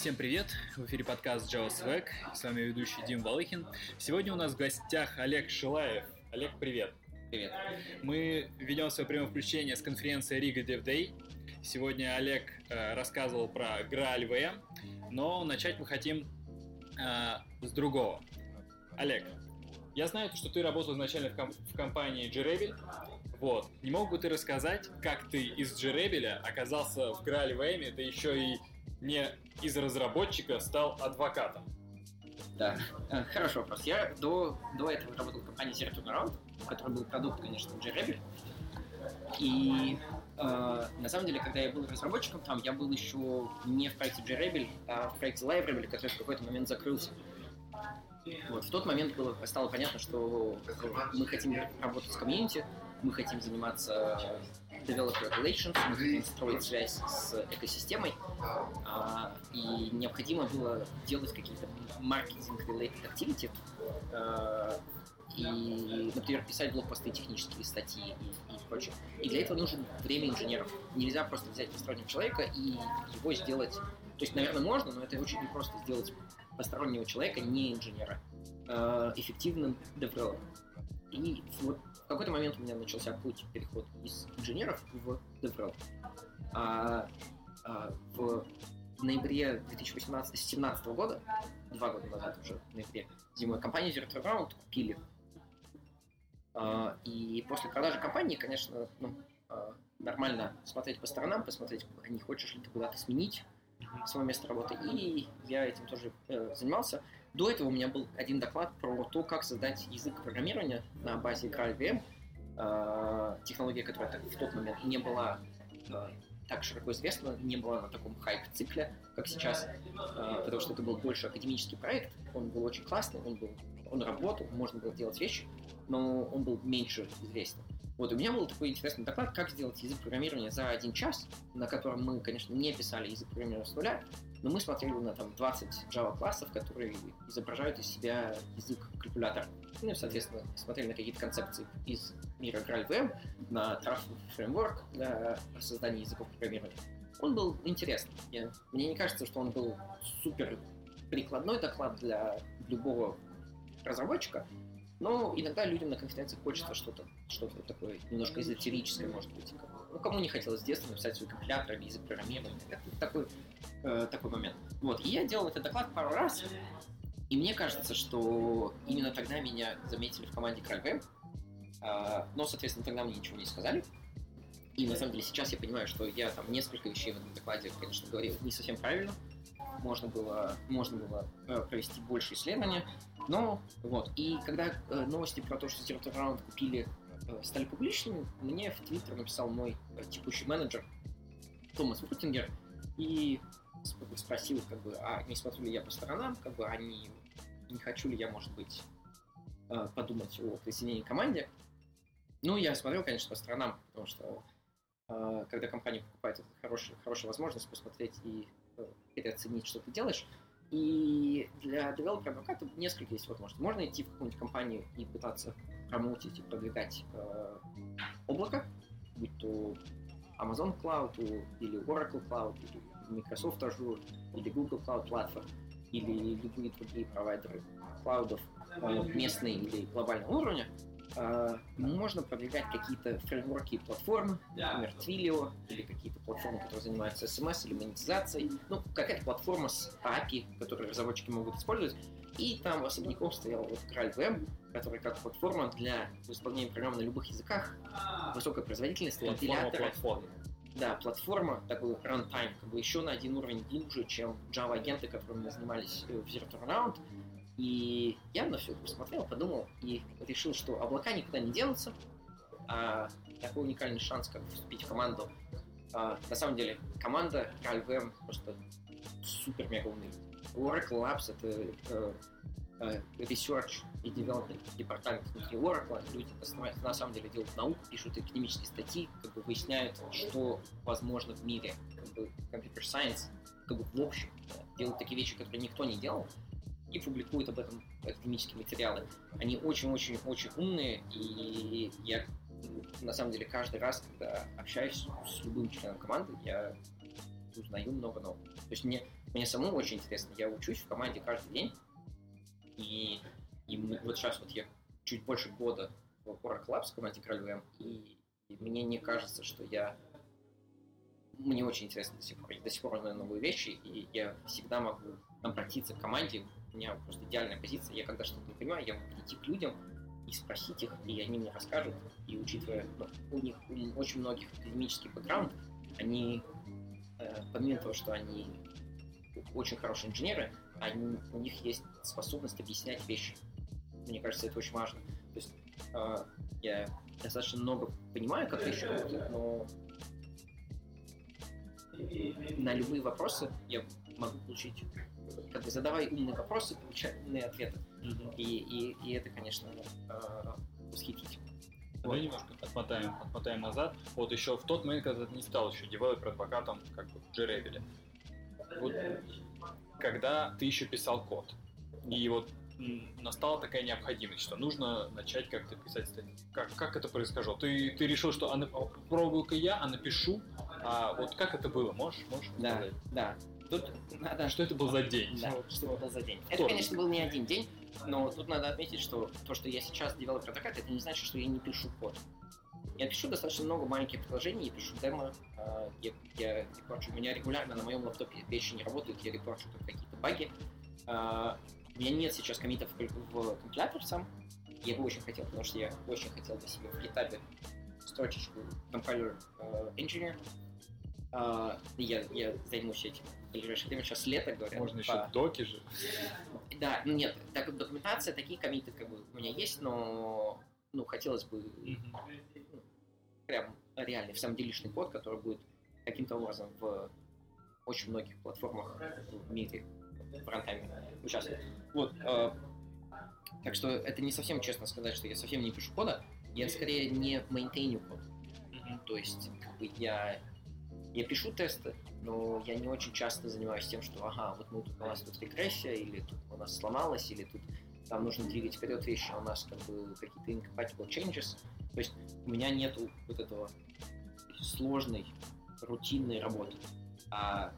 Всем привет! В эфире подкаст Java Swag. С вами ведущий Дим Балыхин. Сегодня у нас в гостях Олег Шилаев. Олег, привет! Привет! Мы ведем свое прямое включение с конференции Riga Dev Day. Сегодня Олег э, рассказывал про Graal VM, но начать мы хотим э, с другого. Олег, я знаю, что ты работал изначально в, ком- в компании G-Rebel. Вот. Не мог бы ты рассказать, как ты из G-Rebel оказался в Graal VM, да еще и не из разработчика стал адвокатом? Да, э, хороший вопрос. Я до, до этого работал в компании Zero Turnaround, у которой был продукт, конечно, G-Rebel. И э, на самом деле, когда я был разработчиком там, я был еще не в проекте G-Rebel, а в проекте LiveRebel, который в какой-то момент закрылся. Вот, в тот момент было, стало понятно, что мы хотим работать с комьюнити, мы хотим заниматься developer relations, мы хотим строить связь с экосистемой, а, и необходимо было делать какие-то маркетинг-related activity, а, и, например, писать блокпосты, технические статьи и, и прочее. И для этого нужно время инженеров. Нельзя просто взять постороннего человека и его сделать... То есть, наверное, можно, но это очень непросто сделать постороннего человека, не инженера, э, эффективным девелопером. И вот какой-то момент у меня начался путь переход из инженеров в девелоперов. А, а в ноябре 2017 года, два года назад уже, в ноябре, зимой, компанию Zero Round купили. А, и после продажи компании, конечно, ну, а, нормально смотреть по сторонам, посмотреть, не хочешь ли ты куда-то сменить свое место работы. И я этим тоже э, занимался. До этого у меня был один доклад про то, как создать язык программирования на базе GraalVM, э, технология, которая в тот момент не была э, так широко известна, не была на таком хайп-цикле, как сейчас, э, потому что это был больше академический проект, он был очень классный, он, был, он работал, можно было делать вещи, но он был меньше известен. Вот, у меня был такой интересный доклад, как сделать язык программирования за один час, на котором мы, конечно, не писали язык программирования с нуля, но мы смотрели на там 20 Java-классов, которые изображают из себя язык калькулятора. Ну соответственно, смотрели на какие-то концепции из мира GraalVM, на Trust Framework для создания языков программирования. Он был интересный. Мне не кажется, что он был супер прикладной доклад для любого разработчика, но иногда людям на конференциях хочется что-то что такое немножко эзотерическое, может быть. Ну, кому не хотелось с детства написать свой компилятор или язык программирования. Это такой, э, такой момент. Вот. И я делал этот доклад пару раз, и мне кажется, что именно тогда меня заметили в команде Кральвэм, э, но, соответственно, тогда мне ничего не сказали. И на самом деле сейчас я понимаю, что я там несколько вещей в этом докладе, конечно, говорил не совсем правильно. Можно было, можно было э, провести больше исследования. Но вот. И когда э, новости про то, что Zero Round купили, э, стали публичными, мне в Твиттер написал мой текущий менеджер Томас Муртингер и спросил, как бы, а не смотрю ли я по сторонам, как бы, а не, не хочу ли я, может быть, подумать о присоединении команде. Ну, я смотрел, конечно, по сторонам, потому что когда компания покупает, это хорошая, хорошая возможность посмотреть и переоценить, что ты делаешь. И для девелопера адвоката несколько есть возможностей. Можно идти в какую-нибудь компанию и пытаться промоутить и продвигать э, облако, будь то Amazon Cloud или Oracle Cloud, или Microsoft Azure, или Google Cloud Platform, или любые другие провайдеры клаудов э, местные или глобального уровня, можно продвигать какие-то фреймворки и платформы, например, Twilio, или какие-то платформы, которые занимаются SMS или монетизацией. Ну, какая-то платформа с API, которую разработчики могут использовать. И там особняком стоял вот GraalVM, который как платформа для исполнения программ на любых языках, высокой производительности, платформа, платформа. Да, платформа, такой runtime, как бы еще на один уровень глубже, чем Java-агенты, которыми мы занимались в Zero Turnaround. И я на все посмотрел, подумал и решил, что облака никуда не денутся, а такой уникальный шанс, как вступить в команду. А, на самом деле, команда RalVM просто супер-мега умный. Oracle Labs — это э, э, research и development департамент внутри Oracle. Люди на самом деле делают науку, пишут академические статьи, как бы выясняют, что возможно в мире. Как бы computer science, как бы в общем, делают такие вещи, которые никто не делал и публикуют об этом академические материалы. Они очень-очень-очень умные, и я на самом деле каждый раз, когда общаюсь с любым членом команды, я узнаю много нового. То есть мне мне самому очень интересно. Я учусь в команде каждый день, и, и вот сейчас вот я чуть больше года в Oracle Labs в команде Крольвм, и, и мне не кажется, что я мне очень интересно до сих пор. Я до сих пор узнаю новые вещи, и я всегда могу обратиться к команде. У меня просто идеальная позиция. Я когда что-то не понимаю, я могу прийти к людям и спросить их, и они мне расскажут. И учитывая, ну, у них у очень многих академический бэкграунд, они, э, помимо того, что они очень хорошие инженеры, они, у них есть способность объяснять вещи. Мне кажется, это очень важно. То есть э, я достаточно много понимаю, как вещи работают, но на любые вопросы я могу получить, как бы задавай умные вопросы, получай умные ответы. Mm-hmm. И, и, и это, конечно, э, восхитительно. Вот. немножко отмотаем, отмотаем назад. Вот еще в тот момент, когда ты не стал еще девелопер-адвокатом, как бы в JRabbit. Вот когда ты еще писал код. И вот настала такая необходимость, что нужно начать как-то писать статьи. Как, как это происходило? Ты, ты решил, что а, пробую-ка я, а напишу, а вот как это было? Можешь, можешь да, сказать? Да, Тут надо... Что это был за день? Да, что это был за день. Это, конечно, был не один день, но тут надо отметить, что то, что я сейчас девелопер адвокат, это не значит, что я не пишу код. Я пишу достаточно много маленьких приложений, я пишу демо, а, я, я репорчу. У меня регулярно на моем лаптопе вещи не работают, я репорчу только какие-то баги. А, у меня нет сейчас комитов в компилятор сам. Я бы очень хотел, потому что я очень хотел для себя в GitHub строчечку compiler uh, engineer, Uh, я, я займусь этим в ближайшее время. Сейчас лето, говорят. Можно по... еще доки же. Да, ну нет, так документация, такие комиты как бы у меня есть, но ну, хотелось бы mm-hmm. прям реальный, в самом делишный код, который будет каким-то образом в очень многих платформах в мире в рантайме участвовать. Вот, э, так что это не совсем честно сказать, что я совсем не пишу кода, я скорее не мейнтейню код. Mm-hmm. То есть, как бы я я пишу тесты, но я не очень часто занимаюсь тем, что ага, вот мы тут у нас тут регрессия, или тут у нас сломалось, или тут там нужно двигать вперед вещи, а у нас как бы какие-то incompatible changes. То есть у меня нету вот этого сложной, рутинной работы. А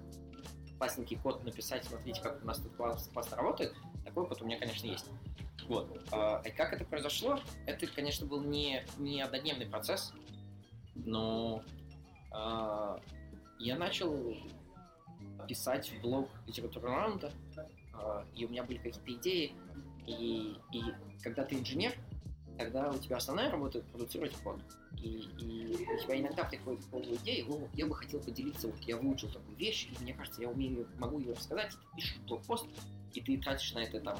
классненький код написать, смотрите, как у нас тут класс, классно работает, такой код у меня, конечно, есть. Вот. А, как это произошло? Это, конечно, был не, не однодневный процесс, но а, я начал писать блог литературы раунда, а, и у меня были какие-то идеи, и, и когда ты инженер, тогда у тебя основная работа продуцировать код. И, и у тебя иногда приходит голову идея, ну, я бы хотел поделиться, вот я выучил такую вещь, и мне кажется, я умею, могу ее рассказать, и ты пишешь блокпост, и ты тратишь на это там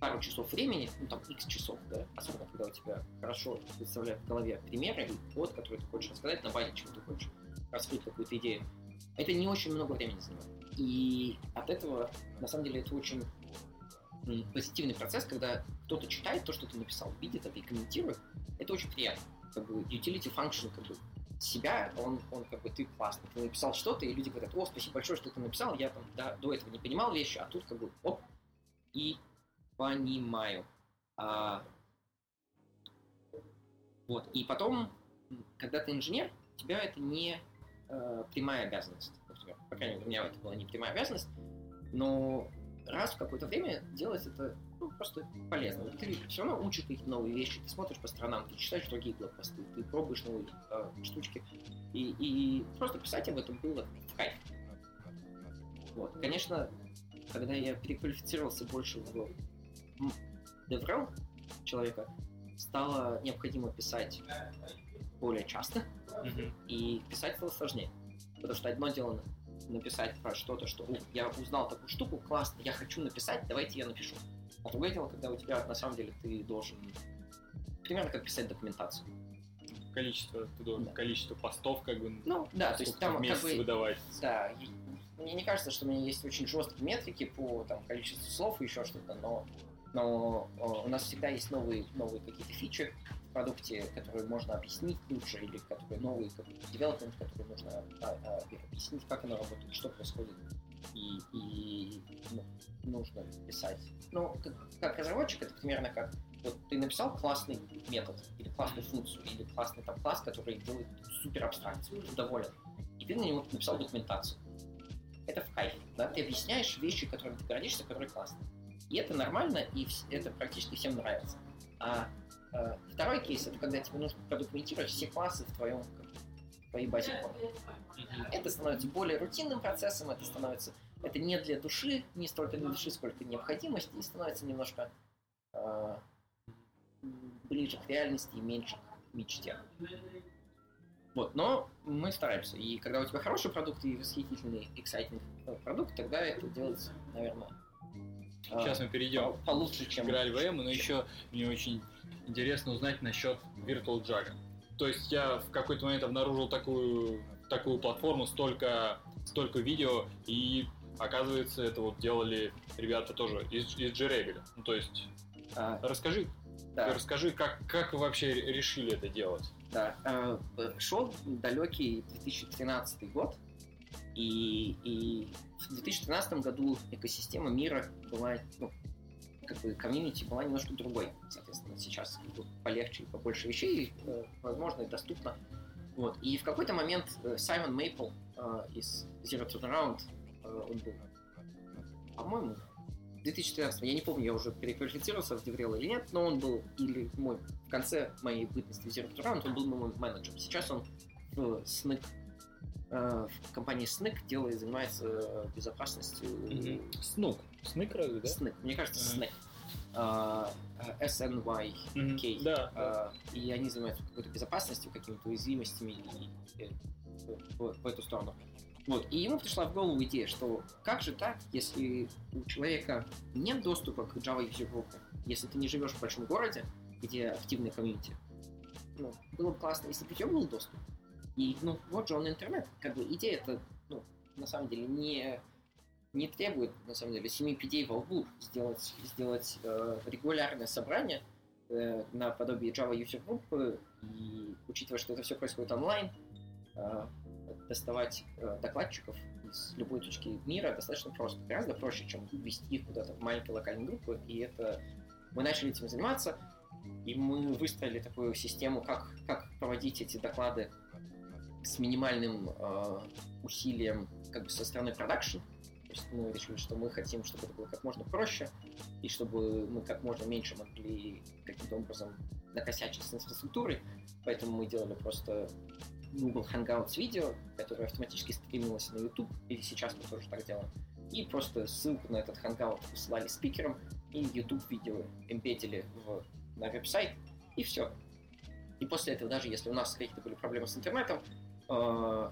пару часов времени, ну там x часов, да, особенно когда у тебя хорошо представляют в голове примеры, код, который ты хочешь рассказать на базе чего ты хочешь раскрыть какую-то идею это не очень много времени занимает. И от этого, на самом деле, это очень позитивный процесс, когда кто-то читает то, что ты написал, видит это и комментирует, это очень приятно. Как бы utility function как бы себя, он, он как бы ты классный. Ты написал что-то, и люди говорят, о, спасибо большое, что ты написал, я там да, до этого не понимал вещи, а тут как бы оп, и понимаю. А, вот, и потом, когда ты инженер, тебя это не э, прямая обязанность, например. По крайней мере, у меня это была не прямая обязанность, но раз в какое-то время делать это ну, просто полезно. Ты все равно учишь какие-то новые вещи, ты смотришь по сторонам, ты читаешь другие блокпосты, ты пробуешь новые э, штучки. И, и просто писать об этом было в кайф. Вот. Конечно, когда я переквалифицировался больше в DevRel человека, стало необходимо писать более часто, mm-hmm. и писать стало сложнее. Потому что одно дело написать про что-то, что я узнал такую штуку, классно, я хочу написать, давайте я напишу. А другое дело, когда у тебя на самом деле ты должен примерно как писать документацию. Количество, ты должен да. количество постов как бы ну, да, то есть там как бы, выдавать. Да, мне не кажется, что у меня есть очень жесткие метрики по там, количеству слов и еще что-то, но, но у нас всегда есть новые, новые какие-то фичи, продукте, который можно объяснить лучше, или который новый какой-то девелопмент, который нужно а, а, объяснить, как оно работает, что происходит, и, и ну, нужно писать. Ну, как, как разработчик, это примерно как вот ты написал классный метод, или классную функцию, или классный там класс, который делает супер абстракцию, доволен, и ты на него написал документацию. это в кайф, да, ты объясняешь вещи, которыми ты гордишься, которые классные. И это нормально, и это практически всем нравится. А второй кейс это когда тебе нужно продокументировать все классы в твоем в твоей базе кода. Это становится более рутинным процессом, это становится это не для души, не столько для души, сколько необходимости, и становится немножко э, ближе к реальности и меньше к мечте. Вот, но мы стараемся. И когда у тебя хороший продукт и восхитительный, exciting продукт, тогда это делается, наверное, Сейчас мы перейдем получше, чем... к GraalVM, но еще мне очень интересно узнать насчет Virtual Jug. То есть я в какой-то момент обнаружил такую, такую платформу, столько, столько видео, и оказывается, это вот делали ребята тоже из, из G-Rebel. Ну, то есть, а, расскажи, да. расскажи, как, как вы вообще решили это делать? Да, э, шел далекий 2013 год, и, и в 2013 году экосистема мира была, ну, как бы комьюнити была немножко другой. Соответственно, сейчас полегче и побольше вещей, э, возможно, и доступно. Вот. И в какой-то момент э, Саймон Мейпл э, из Zero Turnaround, он был, по-моему, 2013, я не помню, я уже переквалифицировался в Деврел или нет, но он был, или мой, в конце моей бытности в Zero Turnaround, он был моим менеджером. Сейчас он в SNIC Э, в компании SNIC делает, занимается безопасностью. Mm-hmm. SNIC разве, да? SNIC. Мне кажется, SNIC. Uh, SNYK. Mm-hmm. Да, И они занимаются какой-то безопасностью, какими-то уязвимостями и, в, эту сторону. Вот. И ему пришла в голову идея, что как же так, если у человека нет доступа к Java User Group, если ты не живешь в большом городе, где активный комьюнити, ну, было бы классно, если бы у тебя был доступ. И, ну, вот же он интернет. Как бы идея это, ну, на самом деле, не, не требует, на самом деле, семи пидей во лбу сделать, сделать э, регулярное собрание э, на подобие Java User Group, и учитывая, что это все происходит онлайн, э, доставать э, докладчиков из любой точки мира достаточно просто. Гораздо проще, чем ввести их куда-то в маленькие локальные группы, и это... Мы начали этим заниматься, и мы выстроили такую систему, как, как проводить эти доклады с минимальным э, усилием как бы со стороны продакшн. Мы решили, что мы хотим, чтобы это было как можно проще, и чтобы мы как можно меньше могли каким-то образом накосячить с инфраструктурой. Поэтому мы делали просто Google Hangouts видео, которое автоматически стримилось на YouTube, и сейчас мы тоже так делаем. И просто ссылку на этот Hangout посылали спикерам, и YouTube видео эмбедили в, на веб-сайт, и все. И после этого, даже если у нас какие-то были проблемы с интернетом, э,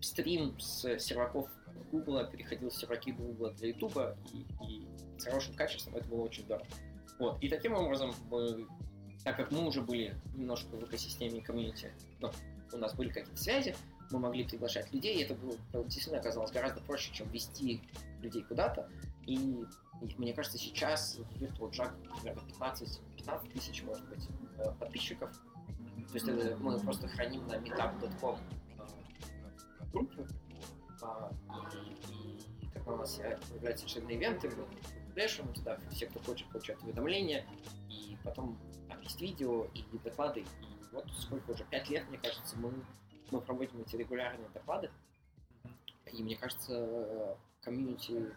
стрим с серваков Google переходил в серваки Google для YouTube и, и с хорошим качеством это было очень здорово. Вот. И таким образом, мы, так как мы уже были немножко в экосистеме комьюнити, ну, у нас были какие-то связи, мы могли приглашать людей, и это было, действительно оказалось гораздо проще, чем вести людей куда-то. И, и мне кажется, сейчас Virtual Jug примерно 15, 15 тысяч, может быть, э, подписчиков. То есть это мы просто храним на meetup.com группу, а, у нас появляются очередные ивенты, мы флешим туда, все, кто хочет, получают уведомления, и потом там есть видео и доклады, и вот сколько уже, пять лет, мне кажется, мы, мы проводим эти регулярные доклады, и мне кажется, комьюнити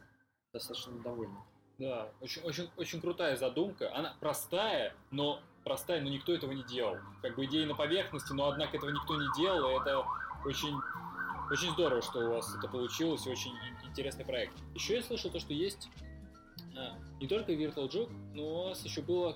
достаточно довольны. Да, очень, очень, очень крутая задумка. Она простая, но простая, но никто этого не делал. Как бы идея на поверхности, но однако этого никто не делал, и это очень очень здорово, что у вас это получилось, очень интересный проект. Еще я слышал то, что есть а, не только Virtual Jug, но у вас еще была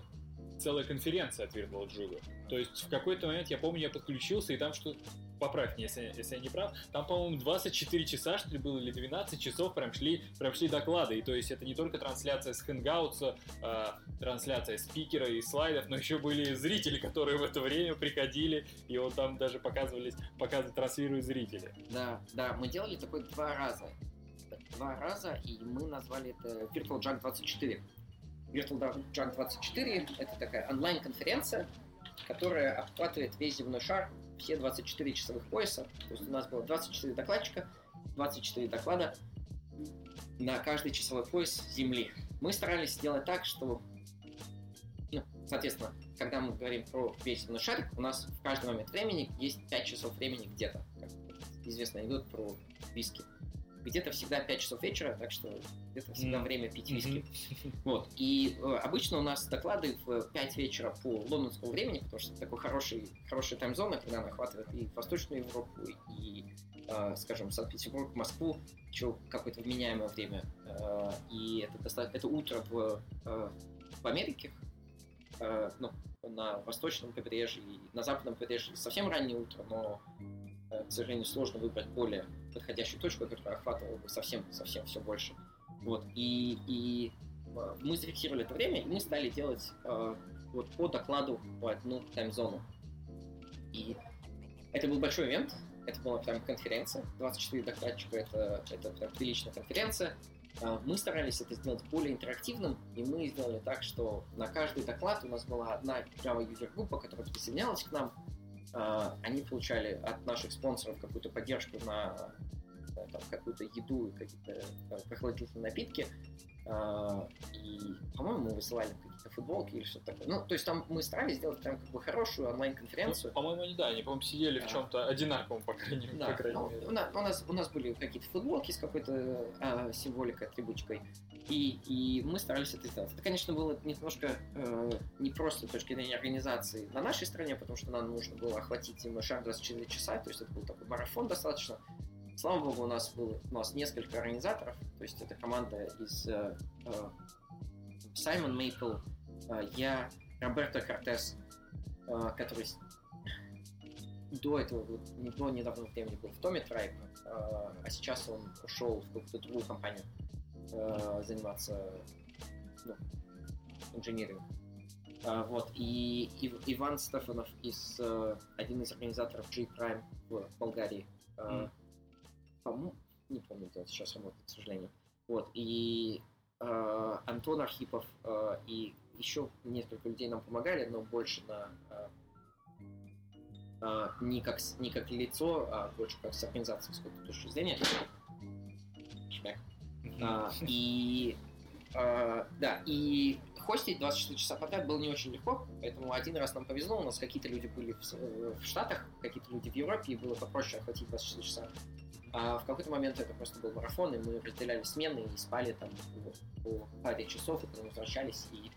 целая конференция от Virtual Jug. То есть в какой-то момент, я помню, я подключился, и там что поправь меня, если, если я не прав, там, по-моему, 24 часа, что ли, было, или 12 часов прям шли, прям шли доклады. И то есть это не только трансляция с Hangouts, э, трансляция спикера и слайдов, но еще были зрители, которые в это время приходили, и вот там даже показывались, показывают, транслируют зрители. Да, да, мы делали такое два раза. Два раза, и мы назвали это Virtual Jug 24. Virtual Jug 24 — это такая онлайн-конференция, которая обхватывает весь земной шар, все 24 часовых пояса. То есть у нас было 24 докладчика, 24 доклада на каждый часовой пояс Земли. Мы старались сделать так, что, ну, соответственно, когда мы говорим про весь земной шарик, у нас в каждый момент времени есть 5 часов времени где-то. Как известный анекдот про виски. Где-то всегда 5 часов вечера, так что где-то всегда Мгм. время пить виски. Вот. И э, обычно у нас доклады в 5 вечера по лондонскому времени, потому что такой хороший, хорошая таймзона, когда она охватывает и Восточную Европу, и, э, скажем, Санкт-Петербург, Москву, еще какое-то вменяемое время. Э, и это, доста- это утро в, э, в Америке, э, ну, на восточном побережье и на западном побережье совсем раннее утро, но, к сожалению, сложно выбрать более подходящую точку, которая охватывала бы совсем-совсем все больше. Вот, и, и э, мы зафиксировали это время, и мы стали делать э, вот по докладу по одну таймзону. И это был большой ивент, это была прям конференция, 24 докладчика, это, это прям приличная конференция. А, Мы старались это сделать более интерактивным, и мы сделали так, что на каждый доклад у нас была одна Java User группа, которая присоединялась к нам. А, Они получали от наших спонсоров какую-то поддержку на э, какую-то еду какие-то э, прохладительные напитки. А, И, по-моему, мы высылали какие-то футболки или что-то такое. Ну, то есть там мы старались сделать прям как бы хорошую онлайн-конференцию. Ну, по-моему, они, да, они, по-моему, сидели в А. чем-то одинаковом, по крайней, Да, по крайней ну, мере. у, нас, у, нас, у нас были какие-то футболки с какой-то а, символикой, атрибутикой, и, и мы старались это сделать. Это, конечно, было немножко э, не просто с точки зрения организации на нашей стране, потому что нам нужно было охватить именно шаг 24 часа, то есть это был такой марафон достаточно. Слава богу, у нас было у нас несколько организаторов, то есть это команда из э, э, Саймон Мейпл, э, я, Роберто Кортес, э, который до этого, не до недавнего времени был в Томе Трайб, а сейчас он ушел в какую-то другую компанию э, заниматься ну, инженерингом. А, вот, и, Ив- Иван Стефанов из э, один из организаторов G-Prime в Болгарии. Э, Мгм. По-моему, не помню, где он сейчас работает, к сожалению. Вот, и э, Антон Архипов э, и еще несколько людей нам помогали, но больше на э, а, не, как, не как лицо, а больше как с организацией с какой-то точки зрения. Шмяк. Мгм. А, и а, да, и хостить 24 часа подряд было не очень легко, поэтому один раз нам повезло, у нас какие-то люди были в, в Штатах, какие-то люди в Европе, и было попроще охватить 24 часа. А в какой-то момент это просто был марафон, и мы разделяли смены и спали там по, паре часов, и потом возвращались и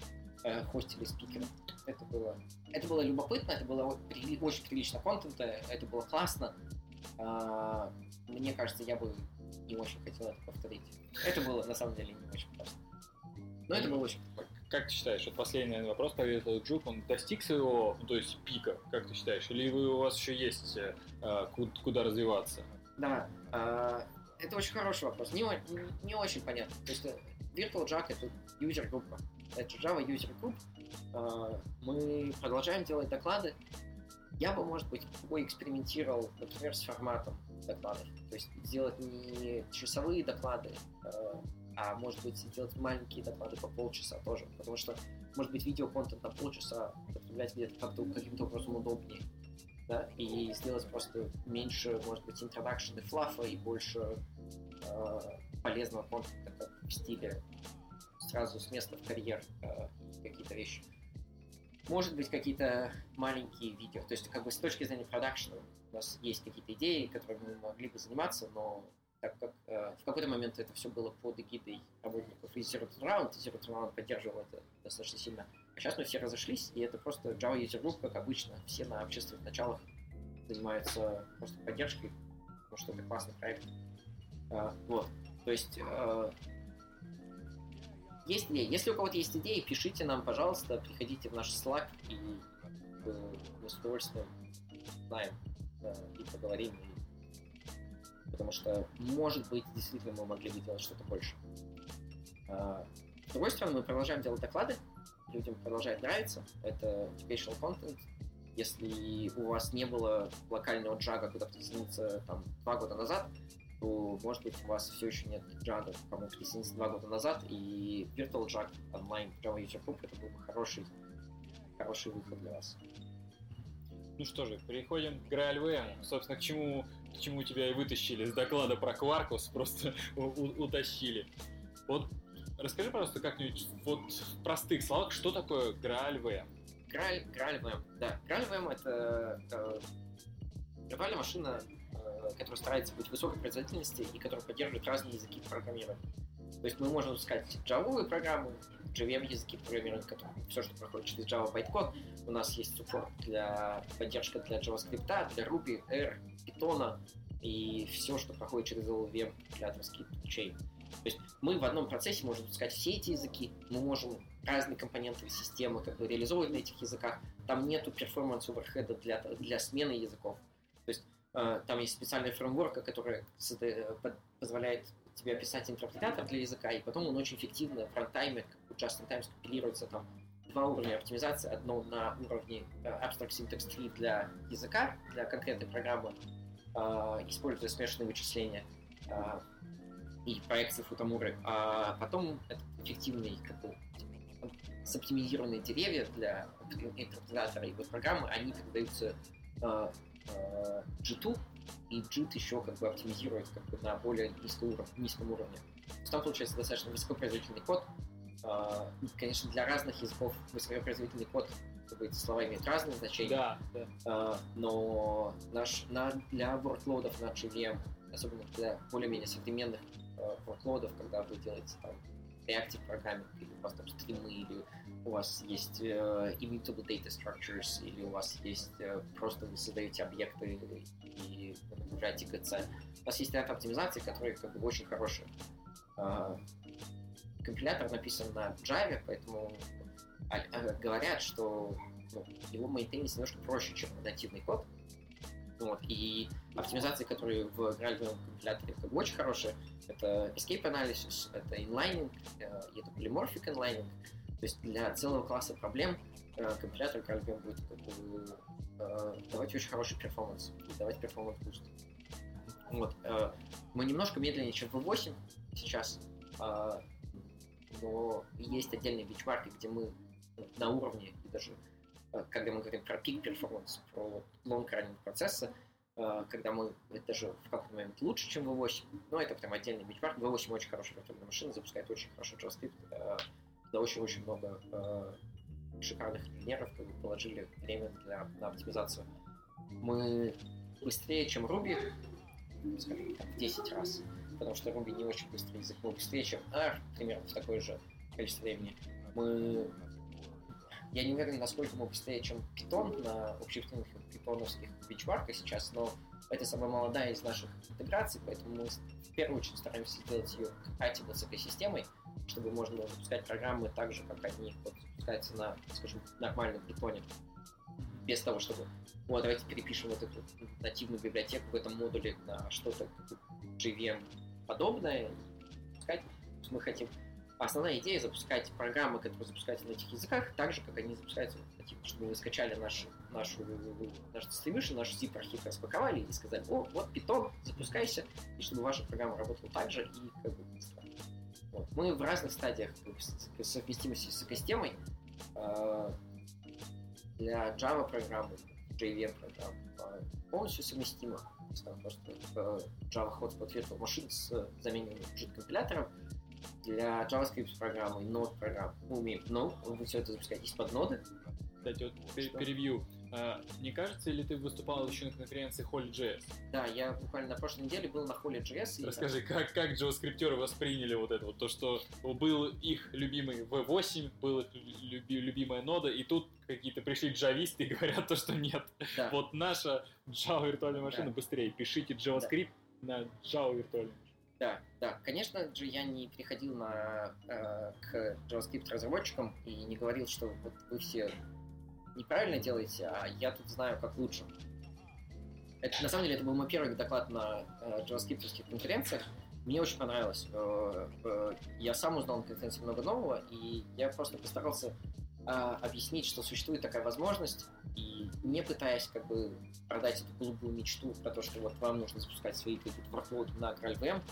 э, хостили спикеров. Это было, это было любопытно, это было при- очень прилично контента, это было классно. А, мне кажется, я бы не очень хотел это повторить. Это было на самом деле не очень классно. Но это было очень. Как ты считаешь, вот последний наверное, вопрос по Virtual Juke, он достиг своего, ну, то есть пика, как ты считаешь, или вы, у вас еще есть э, э, ку- куда развиваться? Да, а, это очень хороший вопрос. Не, не- очень понятно. То есть э, Virtual Jack это юзер группа. Это Java user group. А, Мы продолжаем делать доклады. Я бы, может быть, поэкспериментировал, например, с форматом докладов. То есть сделать не часовые доклады, а, а может быть сделать маленькие доклады по полчаса тоже. Потому что, может быть, видеоконтент на полчаса потреблять где-то как-то каким-то образом удобнее да, и сделать просто меньше, может быть, интродакшн и флафа и больше э, полезного контента, как в стиле сразу с места в карьер э, какие-то вещи. Может быть, какие-то маленькие видео. То есть, как бы с точки зрения продакшена у нас есть какие-то идеи, которыми мы могли бы заниматься, но так как э, в какой-то момент это все было под эгидой работников из Zero to Round, и Zero to Round поддерживал это достаточно сильно. А сейчас мы все разошлись, и это просто Java User Group, как обычно, все на общественных началах занимаются просто поддержкой, потому что это классный проект. А, вот, то есть э, есть идеи. Если у кого-то есть идеи, пишите нам, пожалуйста, приходите в наш Slack, и э, мы с удовольствием знаем э, и поговорим. и- Потому что, может быть, действительно мы могли бы делать что-то больше. А, С другой стороны, мы продолжаем делать доклады, людям продолжает нравиться. Это educational content. Если у вас не было локального джага, куда присоединиться там два года назад, то, может быть, у вас все еще нет джага, кому присоединиться два года назад, и Virtual Jug онлайн Java User Group это был бы хороший, хороший выход для вас. Ну что же, переходим к GraalVM. Собственно, к чему, к чему тебя и вытащили с доклада про Quarkus, просто утащили. Вот расскажи, пожалуйста, как-нибудь вот в простых словах, что такое GraalVM? Грааль, GraalVM, да. GraalVM это э, виртуальная машина э, который старается быть высокой производительности и который поддерживает разные языки программирования. То есть мы можем запускать Java программы, JVM языки программирования, которые все, что проходит через Java bytecode. У нас есть support для поддержка для JavaScript, для Ruby, R, Python и все, что проходит через LLVM для JavaScript chain. То есть мы в одном процессе можем запускать все эти языки, мы можем разные компоненты системы как бы реализовывать на этих языках. Там нету перформанс оверхеда для, для смены языков. То есть э, там есть специальная фреймворка, которая позволяет тебе описать интерпретатор для языка, и потом он очень эффективно в рантайме, как just in time скомпилируется там два уровня оптимизации. Одно на уровне э, Abstract Syntax 3 для языка, для конкретной программы, э, используя смешанные вычисления э, и проекции Футамуры. А потом это эффективный как бы, соптимизированные деревья для интерпретатора и вот программы, они передаются э, э, JIT, и JIT еще как бы оптимизирует как бы, на более низком уровне. Низком уровне. Там получается достаточно высокопроизводительный код. Э, и, конечно, для разных языков высокопроизводительный код как бы, эти слова имеют разные значения. Да, да. Э, но наш, на, для workloadов на JVM, особенно для более-менее современных э, workloadов, когда вы делаете там reactive программинг, или у вас там стримы, или у вас есть uh, immutable data structures, или у вас есть uh, просто вы создаете объекты и нагружаете GC. У вас есть ряд оптимизаций, которые как бы очень хорошие. Uh, компилятор написан на Java, поэтому а, а, говорят, что ну, его мейнтейнить немножко проще, чем нативный код. Вот, и оптимизации, которые в граальном компиляторе как бы очень хорошие, это escape analysis, это inlining, э, и это polymorphic inlining. То есть для целого класса проблем э, компилятор GraalVM будет как бы, э, давать очень хороший performance и давать performance boost. Вот. Мы немножко медленнее, чем V8 сейчас, но есть отдельные бенчмарки, где мы на уровне, и даже когда мы говорим про peak performance, про long running процессы, Э, когда мы даже в какой-то момент лучше, чем V8, но это прям отдельный бенчмарк. V8 очень хорошая виртуальная машина, запускает очень хороший JavaScript, э, да очень-очень много э, шикарных инженеров как бы, положили время для, на оптимизацию. Мы быстрее, чем Ruby, скажем так, в 10 раз, потому что Ruby не очень быстрый язык, мы быстрее, чем R, примерно в такое же количество времени. Мы я не уверен, насколько мы быстрее, чем Python на общественных питоновских бичварках сейчас, но это самая молодая из наших интеграций, поэтому мы в первую очередь стараемся сделать ее compatible с экосистемой, чтобы можно было запускать программы так же, как они вот, запускаются на, скажем, нормальном питоне, без того, чтобы, вот, давайте перепишем вот эту нативную библиотеку в этом модуле на что-то JVM подобное, запускать. Мы хотим основная идея запускать программы, которые запускаются на этих языках, так же, как они запускаются на типа, чтобы вы скачали наш, нашу, наш distribution, наш zip архив распаковали и сказали, о, вот Python, запускайся, и чтобы ваша программа работала так же и как бы. Вот. Мы в разных стадиях совместимости с экосистемой. Э, для Java программы, JVM программ э, полностью совместимо. То есть там просто э, Java Hotspot Virtual Machine с заменой JIT компилятором для JavaScript программы, Node программ. Мы умеем Node, вы все это запускаете из-под ноды. Кстати, вот Что? перебью. А, не кажется ли ты выступал еще на конференции Holy.js? Да, я буквально на прошлой неделе был на Holy.js. Расскажи, и... как, как JavaScript восприняли вот это вот, то, что был их любимый V8, был их люби, любимая нода, и тут какие-то пришли джависты и говорят то, что нет. Да. Вот наша Java виртуальная машина да. быстрее, пишите JavaScript да. на Java виртуальную да, да. Конечно же, я не переходил на, э, к JavaScript разработчикам и не говорил, что вот вы все неправильно делаете, а я тут знаю, как лучше. Это, на самом деле, это был мой первый доклад на э, JavaScript конференциях. Мне очень понравилось. Э, э, я сам узнал на конференции много нового, и я просто постарался э, объяснить, что существует такая возможность, и не пытаясь как бы продать эту голубую мечту про то, что вот вам нужно запускать свои какие-то workload на GraalVM,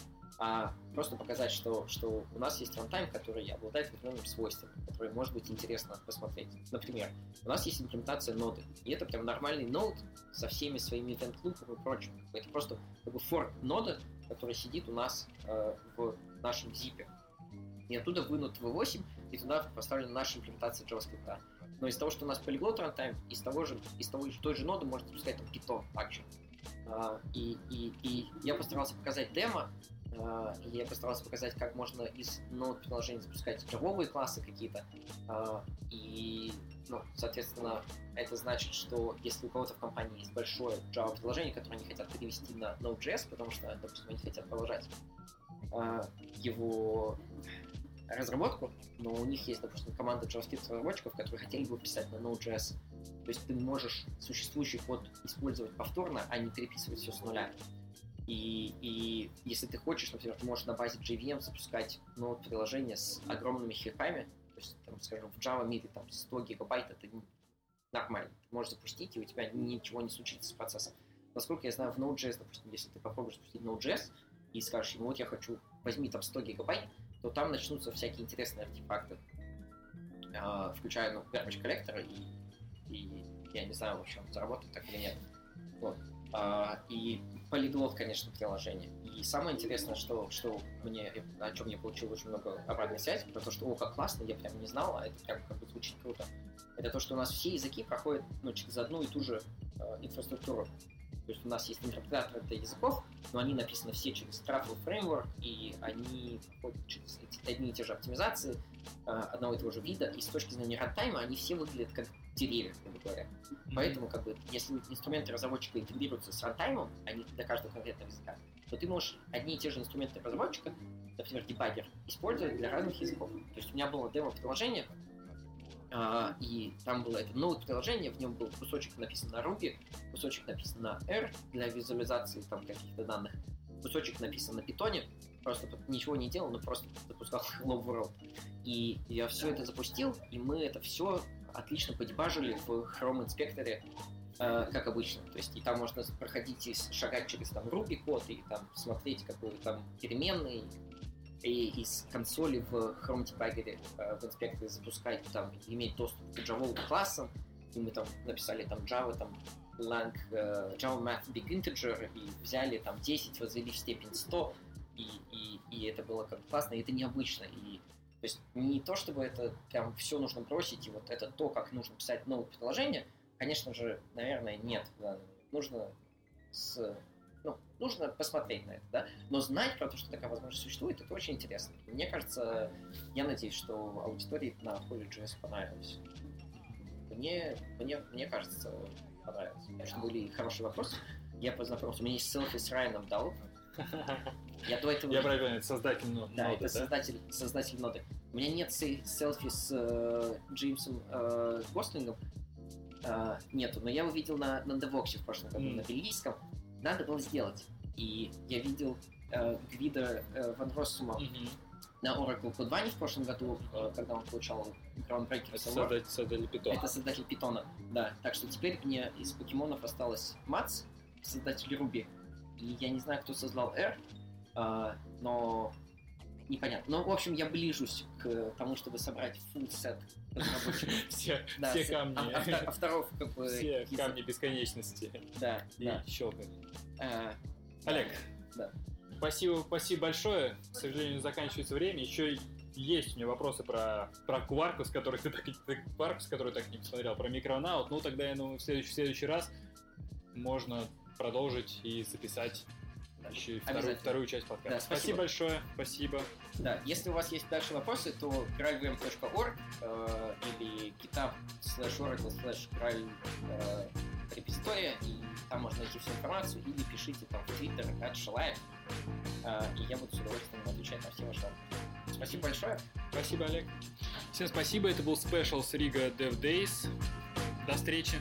а просто показать, что, что у нас есть рантайм, который обладает определенным свойством, который может быть интересно посмотреть. Например, у нас есть имплементация ноды, и это прям нормальный нод со всеми своими event loopами и прочим. Это просто как бы форк ноды, который сидит у нас э, в нашем зипе. И оттуда вынут V8, и туда поставлена наша имплементация JavaScript. Но из того, что у нас полиглот рантайм, из того же, из того, из той же ноды можно запускать там Python также. А, и, и, и я постарался показать демо, я постарался показать, как можно из ноут-приложений запускать джавовые классы какие-то. А, и, ну, соответственно, это значит, что если у кого-то в компании есть большое Java-приложение, которое они хотят перевести на Node.js, потому что, допустим, они хотят продолжать его разработку, но у них есть, допустим, команда JavaScript разработчиков, которые хотели бы писать на Node.js. То есть ты можешь существующий код использовать повторно, а не переписывать все с нуля. И, и если ты хочешь, например, ты можешь на базе JVM запускать Node приложение с огромными хипами, то есть, там, скажем, в Java MIDI там 100 гигабайт, это нормально. Ты можешь запустить, и у тебя ничего не случится с процессом. Насколько я знаю, в Node.js, допустим, если ты попробуешь запустить Node.js и скажешь ему, вот я хочу, возьми там 100 гигабайт, то там начнутся всякие интересные артефакты, а, включая, ну, garbage коллектора и, и я не знаю, в общем, заработать так или нет. Вот. А, и полиглот, конечно, приложение. И самое интересное, что, что мне, о чем я получил очень много обратной связи, про то, что, о, как классно, я прям не знал, а это прям как бы звучит круто. Это то, что у нас все языки проходят ну, через одну и ту же э, инфраструктуру. То есть у нас есть интерпретаторы для языков, но они написаны все через Truffle Framework, и они проходят через одни и те же оптимизации э, одного и того же вида, и с точки зрения рантайма они все выглядят как деревья, грубо говоря. Mm-hmm. Поэтому, как бы, если инструменты разработчика интегрируются с рантаймом, они для каждого конкретного языка, то ты можешь одни и те же инструменты разработчика, например, дебаггер, использовать для разных языков. То есть у меня было демо-приложение, Uh, и там было это ноут приложение, в нем был кусочек написан на Ruby, кусочек написан на R для визуализации там каких-то данных, кусочек написан на Python, просто ничего не делал, но просто запускал Hello World. И я все это запустил, и мы это все отлично подебажили в Chrome инспекторе, э, как обычно. То есть и там можно проходить и шагать через там Ruby код, и там смотреть, какой там переменный, и из консоли в Chrome Debugger э, в инспекторе запускать, там, иметь доступ к Java классам, и мы там написали там Java, там, lang, э, Java Math Big Integer, и взяли там 10, возвели в степень 100, и, и, и это было как классно, и это необычно, и то есть не то, чтобы это прям все нужно бросить, и вот это то, как нужно писать новое приложение, конечно же, наверное, нет. Да. Нужно с ну, нужно посмотреть на это, да, но знать про то, что такая возможность существует, это очень интересно. Мне кажется, я надеюсь, что аудитории на JS понравилось. Мне, мне, мне кажется, понравилось. Конечно, были хорошие вопросы. Я познакомился, у меня есть селфи с Райаном Дау. Я до этого... Я правильно, это создатель ноды, да? это создатель, создатель ноды. У меня нет селфи с э, Джеймсом э, Гослингом, э, нету, но я его видел на, на Девоксе в прошлом году, на бельгийском надо было сделать. И я видел Гвида Ван Россума на Oracle 2 в прошлом году, когда он получал Groundbreaker Это создатель, создатель питона. Это создатель питона, да. Так что теперь мне из покемонов осталось Мац, создатель Руби. И я не знаю, кто создал R, э, но непонятно. Но, в общем, я ближусь к тому, чтобы собрать full сет все, да, все камни. А, авторов, как бы... Все камни бесконечности. Да, и да. щелкать. А, Олег, да. спасибо, спасибо большое. К сожалению, заканчивается время. Еще есть у меня вопросы про, про Quarkus, который ты так, Quarkus, который так не посмотрел, про микронаут. Ну, тогда я думаю, в следующий, в следующий раз можно продолжить и записать еще и вторую, вторую часть подкаста. Да, спасибо. спасибо большое, спасибо. Да, если у вас есть дальше вопросы, то graalvm.org э, или github slash oracle slash graal э, репозитория, и там можно найти всю информацию, или пишите там в Twitter at Шалаев, э, и я буду с удовольствием отвечать на все ваши вопросы. Спасибо большое. Спасибо, Олег. Всем спасибо, это был Special с Riga Dev Days. До встречи.